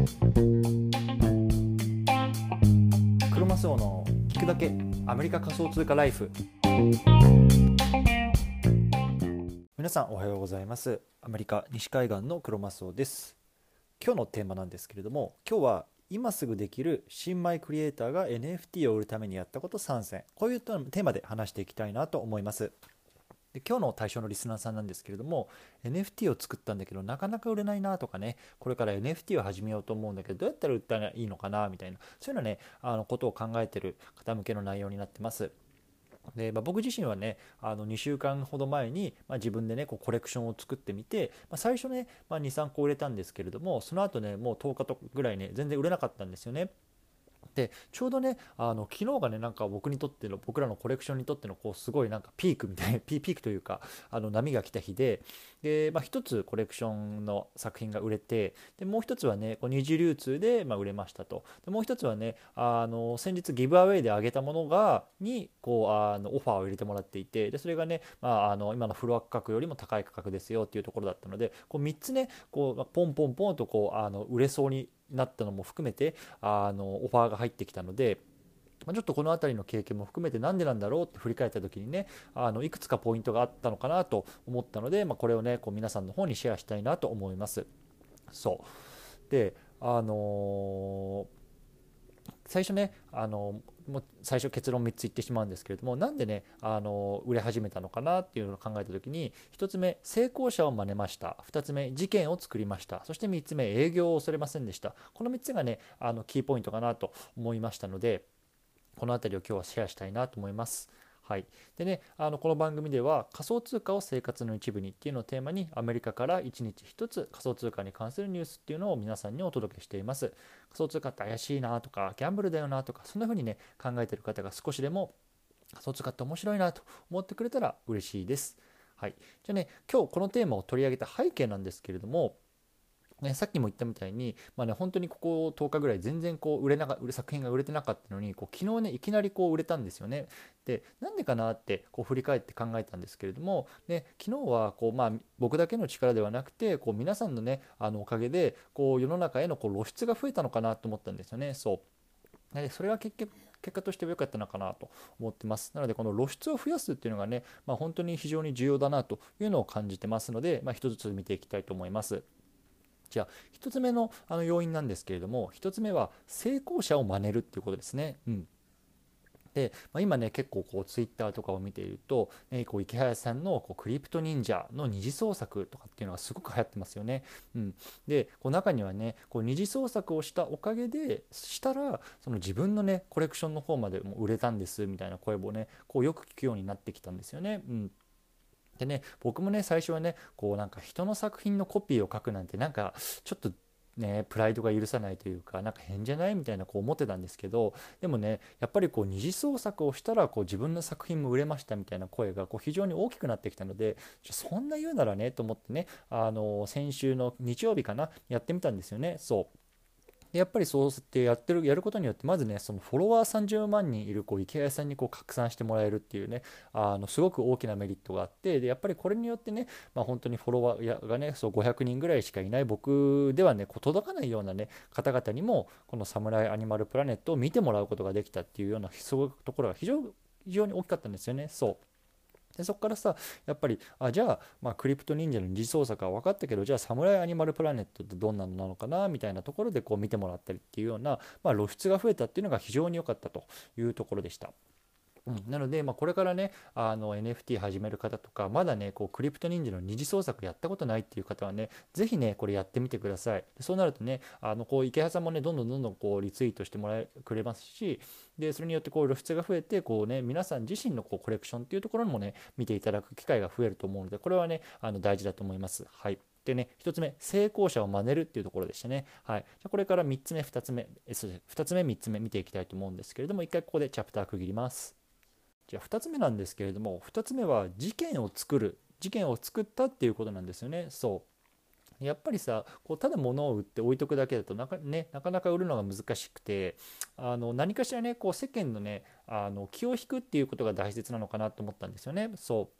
クロマスオの聞くだけアメリカ仮想通貨ライフ。皆さんおはようございます。アメリカ西海岸のクロマスオです。今日のテーマなんですけれども今日は今すぐできる新米クリエイターが NFT を売るためにやったこと3選こういうテーマで話していきたいなと思います。で今日の対象のリスナーさんなんですけれども NFT を作ったんだけどなかなか売れないなとかねこれから NFT を始めようと思うんだけどどうやったら売ったらいいのかなみたいなそういうのねあのことを考えてる方向けの内容になってますで、まあ、僕自身はねあの2週間ほど前に、まあ、自分でねこうコレクションを作ってみて、まあ、最初ね、ま23個売れたんですけれどもその後ねもう10日とぐらいね全然売れなかったんですよね。でちょうどねあの昨日がねなんか僕にとっての僕らのコレクションにとってのこうすごいなんかピークみたいな ピークというかあの波が来た日でで、まあ、1つコレクションの作品が売れてでもう1つはねこう二次流通でま売れましたと。でもう1つはねあの先日ギブアウェイであげたものがにこうあのオファーを入れてもらっていてでそれがね、まあ、あの今のフロア価格よりも高い価格ですよっていうところだったのでこう3つねこうポンポンポンとこうあの売れそうになったのも含めてあのオファーが入ってきたので。ちょっとこの辺りの経験も含めて何でなんだろうって振り返った時にねあのいくつかポイントがあったのかなと思ったので、まあ、これをねこう皆さんの方にシェアしたいなと思います。そうであのー最初ねあのも最初結論3つ言ってしまうんですけれどもなんでねあの売れ始めたのかなっていうのを考えた時に1つ目成功者を真似ました。2つ目事件を作りました。そして3つ目営業を恐れませんでした。この3つがねあのキーポイントかなと思いましたのでこの辺りを今日はシェアしたいなと思います。はい、でねあのこの番組では仮想通貨を生活の一部にっていうのをテーマにアメリカから1日1つ仮想通貨に関するニュースっていうのを皆さんにお届けしています。仮想通貨って怪しいなとかギャンブルだよなとかそんな風にね考えてる方が少しでも仮想通貨って面白いなと思ってくれたら嬉しいです。はい、じゃあね今日このテーマを取り上げた背景なんですけれどもね、さっきも言ったみたいに、まあね、本当にここ10日ぐらい全然こう売れなか作品が売れてなかったのにこう昨日ねいきなりこう売れたんですよね。でなんでかなってこう振り返って考えたんですけれども、ね、昨日はこう、まあ、僕だけの力ではなくてこう皆さんのねあのおかげでこう世の中へのこう露出が増えたのかなと思ったんですよね。そうでそれは結局結果としては良かったのかなと思ってます。なので、この露出を増やすっていうのがね、まあ、本当に非常に重要だなというのを感じてますので、まあ、一つずつ見ていきたいと思います。じゃあ1つ目のあの要因なんですけれども1つ目は成功者を真似るっていうことですね。うんで、まあ、今ね結構こうツイッターとかを見ていると、ね、こう池早さんのこうクリプト忍者の二次創作とかっていうのがすごく流行ってますよね。うん、でこう中にはねこう二次創作をしたおかげでしたらその自分のねコレクションの方までも売れたんですみたいな声もねこうよく聞くようになってきたんですよね。うんでね僕もね最初はねこうなんか人の作品のコピーを書くなんてなんかちょっとね、プライドが許さないというかなんか変じゃないみたいなこう思ってたんですけどでもねやっぱりこう二次創作をしたらこう自分の作品も売れましたみたいな声がこう非常に大きくなってきたのでそんな言うならねと思ってねあの先週の日曜日かなやってみたんですよね。そう。やっぱりそうってやってるやることによってまずねそのフォロワー30万人いるこう池谷さんにこう拡散してもらえるっていうねあのすごく大きなメリットがあってでやっぱりこれによってね、まあ、本当にフォロワーがねそう500人ぐらいしかいない僕ではねこう届かないようなね方々にもこのサムライアニマルプラネットを見てもらうことができたっていうようなそういうところが非常非常に大きかったんですよねそう。でそこからさやっぱりあじゃあ、まあ、クリプト忍者の二次創作は分かったけどじゃあサムライアニマルプラネットってどんなのなのかなみたいなところでこう見てもらったりっていうような、まあ、露出が増えたっていうのが非常に良かったというところでした。うん、なので、まあ、これからねあの NFT 始める方とかまだねこうクリプト忍者の二次創作やったことないっていう方はね是非ねこれやってみてくださいそうなるとねあのこう池原さんもねどんどんどんどんこうリツイートしてもらえくれますしでそれによってこう露出が増えてこうね皆さん自身のこうコレクションっていうところもね見ていただく機会が増えると思うのでこれはねあの大事だと思いますはいでね、1つ目、成功者を真似るっていうところでしたね。はい。じゃこれから3つ目、2つ目、2つ目、3つ目見ていきたいと思うんですけれども、一回ここでチャプター区切ります。じゃあ2つ目なんですけれども2つ目は事件を作る。事件を作ったっていうことなんですよね。そう。やっぱりさこうただ物を売って置いとくだけだとなか,、ね、なかなか売るのが難しくてあの何かしらねこう世間のねあの気を引くっていうことが大切なのかなと思ったんですよね。そ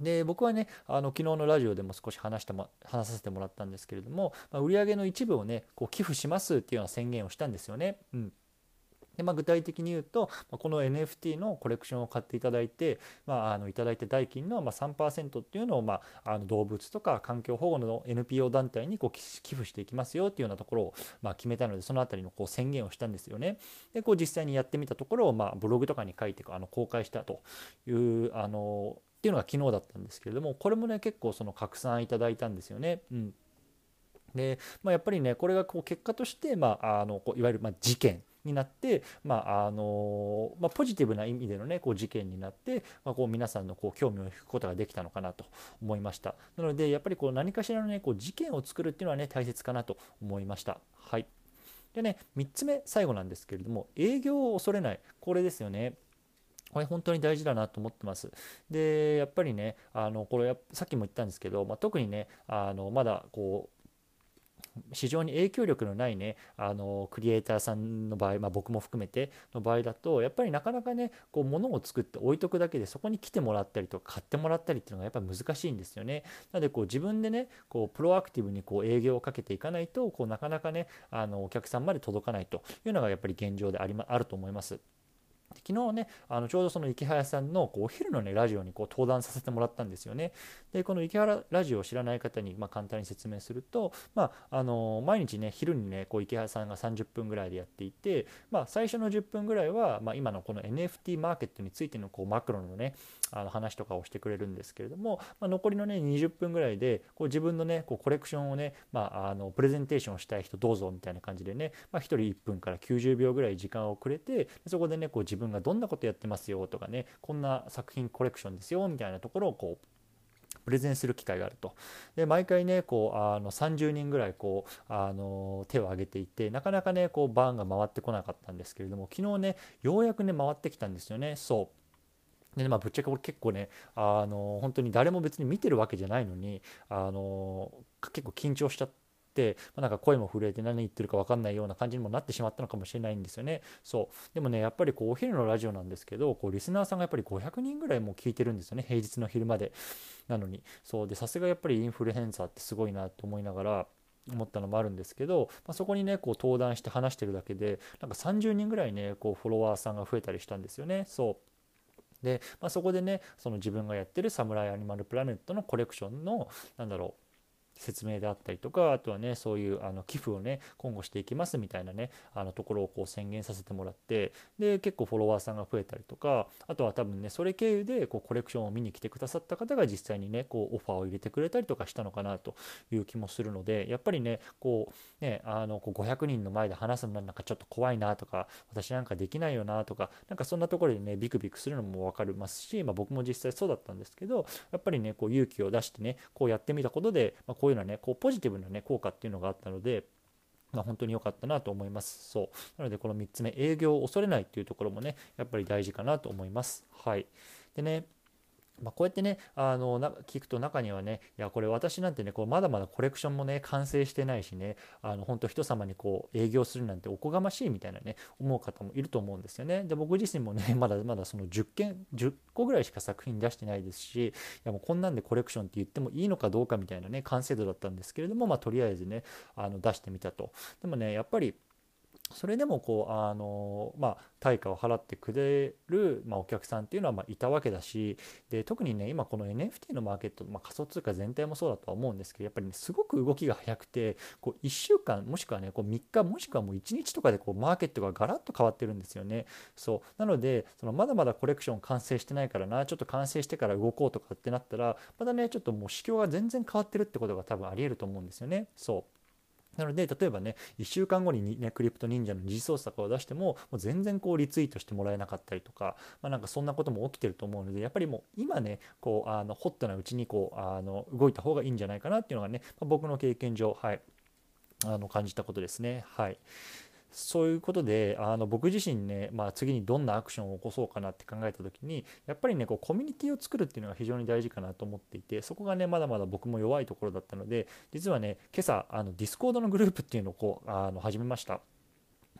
う。で僕はねあの昨日のラジオでも少し話しても話させてもらったんですけれども、まあ、売上の一部をねこう寄付しますっていうような宣言をしたんですよね。うん。でまあ、具体的に言うと、まこの NFT のコレクションを買っていただいて、まあ、あのいただいた代金のま3%っていうのを、まあ、あの動物とか環境保護の NPO 団体にこう寄付していきますよっていうようなところを、ま決めたのでその辺りのこう宣言をしたんですよね。でこう実際にやってみたところを、まあ、ブログとかに書いてあの公開したというあのっていうのが昨日だったんですけれどもこれもね結構その拡散いただいたんですよね。うんでまあ、やっぱりねこれがこう結果として、まあ、あのこういわゆるま事件になって、まああのまあ、ポジティブな意味での、ね、こう事件になって、まあ、こう皆さんのこう興味を引くことができたのかなと思いました。なのでやっぱりこう何かしらの、ね、こう事件を作るっていうのは、ね、大切かなと思いました。はいでね、3つ目、最後なんですけれども、営業を恐れない、これですよね。これ本当に大事だなと思ってます。で、やっぱりね、あのこれさっきも言ったんですけど、まあ、特にね、あのまだこう市場に影響力のないねあのクリエイターさんの場合、まあ、僕も含めての場合だとやっぱりなかなかねこう物を作って置いとくだけでそこに来てもらったりとか買ってもらったりっていうのがやっぱり難しいんですよね。なのでこう自分でねこうプロアクティブにこう営業をかけていかないとこうなかなかねあのお客さんまで届かないというのがやっぱり現状であり、ま、あると思います。昨日ねあのちょうどその池原さんのこうお昼のねラジオにこう登壇させてもらったんですよね。でこの池原ラジオを知らない方にま簡単に説明するとまああの毎日ね昼にねこう池原さんが30分ぐらいでやっていてまあ最初の10分ぐらいはまあ今のこの NFT マーケットについてのこうマクロのねあの話とかをしてくれるんですけれども、まあ、残りのね20分ぐらいでこう自分のねこうコレクションをね、まあ、あのプレゼンテーションをしたい人どうぞみたいな感じでね、まあ、1人1分から90秒ぐらい時間をくれてそこでねこう自分がどんなことやってますよとかねこんな作品コレクションですよみたいなところをこうプレゼンする機会があると。で毎回ねこうあの30人ぐらいこうあの手を挙げていてなかなかねこうバーンが回ってこなかったんですけれども昨日ねようやくね回ってきたんですよねそう。でまあ、ぶっちゃけ俺結構ねあの本当に誰も別に見てるわけじゃないのにあの結構緊張しちゃって、まあ、なんか声も震えて何言ってるか分かんないような感じにもなってしまったのかもしれないんですよね。そう。でもねやっぱりこうお昼のラジオなんですけどこうリスナーさんがやっぱり500人ぐらいもう聞いてるんですよね。平日の昼まで。なのに。そう。でさすがやっぱりインフルエンサーってすごいなと思いながら思ったのもあるんですけど、まあ、そこにねこう登壇して話してるだけでなんか30人ぐらいねこうフォロワーさんが増えたりしたんですよね。そう。で、まあ、そこでねその自分がやってるサムライアニマルプラネットのコレクションのなんだろう説明であったりとかあとはねそういうあの寄付をね今後していきますみたいなねあのところをこう宣言させてもらってで結構フォロワーさんが増えたりとかあとは多分ねそれ経由でこうコレクションを見に来てくださった方が実際にねこうオファーを入れてくれたりとかしたのかなという気もするのでやっぱりねこうねあのこう500人の前で話すのなんかちょっと怖いなとか私なんかできないよなとかなんかそんなところでねビクビクするのも分かりますし、まあ、僕も実際そうだったんですけどやっぱりねこう勇気を出してねこうやってみたことで、まあ、こういうのはねこうポジティブなね効果っていうのがあったのでま、本当に良かったなと思います。そう。なので、この3つ目、営業を恐れないっていうところもね、やっぱり大事かなと思います。はい。でね、まあ、こうやってねあのな聞くと中にはねいやこれ私なんてねこうまだまだコレクションもね完成してないしねあの本当人様にこう営業するなんておこがましいみたいなね思う方もいると思うんですよね。で僕自身もね まだまだその10件10個ぐらいしか作品出してないですしいやもうこんなんでコレクションって言ってもいいのかどうかみたいなね完成度だったんですけれどもまあとりあえずねあの出してみたと。でもねやっぱりそれでもこうあの、まあ、対価を払ってくれる、まあ、お客さんっていうのはまいたわけだしで特にね今この NFT のマーケット、まあ、仮想通貨全体もそうだとは思うんですけどやっぱり、ね、すごく動きが速くてこう1週間もしくはねこう3日もしくはもう1日とかでこうマーケットがガラッと変わってるんですよね。そう。なのでそのまだまだコレクション完成してないからなちょっと完成してから動こうとかってなったらまだねちょっともう市況が全然変わってるってことが多分ありえると思うんですよね。そう。なので、例えばね、1週間後にね、クリプト忍者の二次創作を出しても、もう全然こうリツイートしてもらえなかったりとか、まあ、なんかそんなことも起きてると思うので、やっぱりもう今ね、こう、あの、ホットなうちにこう、あの、動いた方がいいんじゃないかなっていうのがね、まあ、僕の経験上、はい、あの、感じたことですね。はい。そういうことであの僕自身ね、まあ、次にどんなアクションを起こそうかなって考えた時にやっぱりねこうコミュニティを作るっていうのが非常に大事かなと思っていてそこがねまだまだ僕も弱いところだったので実はね今朝あの Discord のグループっていうのをこうあの始めました。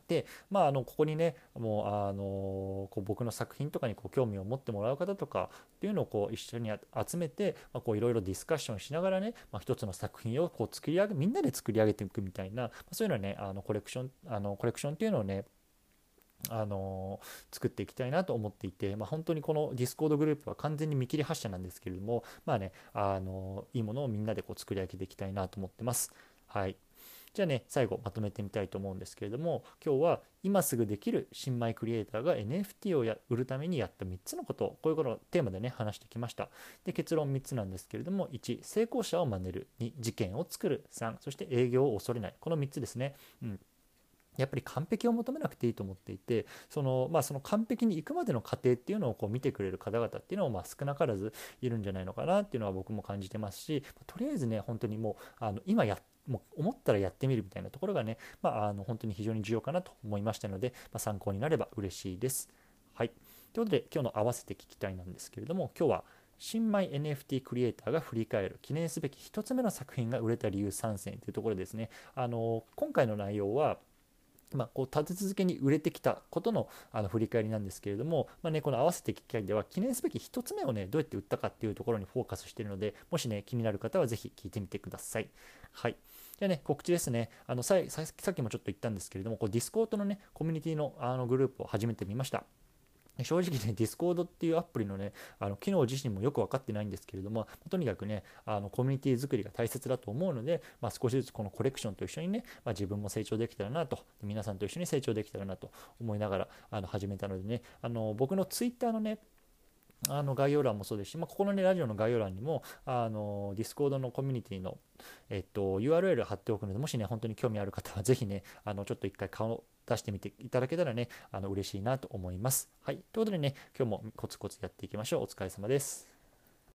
で、まあ、あのここにねもうあのこう僕の作品とかにこう興味を持ってもらう方とかっていうのをこう一緒に集めていろいろディスカッションしながらね、まあ、一つの作品をこう作り上げみんなで作り上げていくみたいな、そういうのねあのコレクションあのコレクションっていうのをねあの作っていきたいなと思っていて、まあ、本当にこの Discord グループは完全に見切り発車なんですけれども、まあね、あのいいものをみんなでこう作り上げていきたいなと思ってます。はい。じゃあね、最後まとめてみたいと思うんですけれども、今日は今すぐできる新米クリエイターが NFT をや売るためにやった3つのこと、こういうことをテーマでね、話してきました。で、結論3つなんですけれども、1、成功者を真似る。2、事件を作る。3、そして営業を恐れない。この3つですね。うんやっぱり完璧を求めなくていいと思っていてその,、まあ、その完璧に行くまでの過程っていうのをこう見てくれる方々っていうのもまあ少なからずいるんじゃないのかなっていうのは僕も感じてますしとりあえずね本当にもうあの今やもう思ったらやってみるみたいなところがね、まあ、あの本当に非常に重要かなと思いましたので、まあ、参考になれば嬉しいです。はい、ということで今日の合わせて聞きたいなんですけれども今日は新米 NFT クリエイターが振り返る記念すべき1つ目の作品が売れた理由3選というところですね。あの今回の内容はまあ、こう立て続けに売れてきたことのあの振り返りなんですけれども、まあね、この合わせて機会では記念すべき1つ目をねどうやって売ったかっていうところにフォーカスしているのでもしね気になる方はぜひ聞いてみてください。はいじゃあね、告知ですね。あのささっきもちょっと言ったんですけれども、こう Discord のね、コミュニティのあのグループを始めてみました。正直ね、Discord っていうアプリのね、あの機能自身もよく分かってないんですけれども、とにかくね、あのコミュニティ作りが大切だと思うので、まあ、少しずつこのコレクションと一緒にね、まあ、自分も成長できたらなと、皆さんと一緒に成長できたらなと思いながらあの始めたのでね、あの僕の Twitter のね、あの概要欄もそうですし、まあ、ここのね、ラジオの概要欄にも、あの、 Discord のコミュニティの、えっと、URL 貼っておくので、もしね、本当に興味ある方は、ぜひね、あの、ちょっと一回顔出してみていただけたらね、あの、嬉しいなと思います。はい。ということでね、今日もコツコツやっていきましょう。お疲れ様です。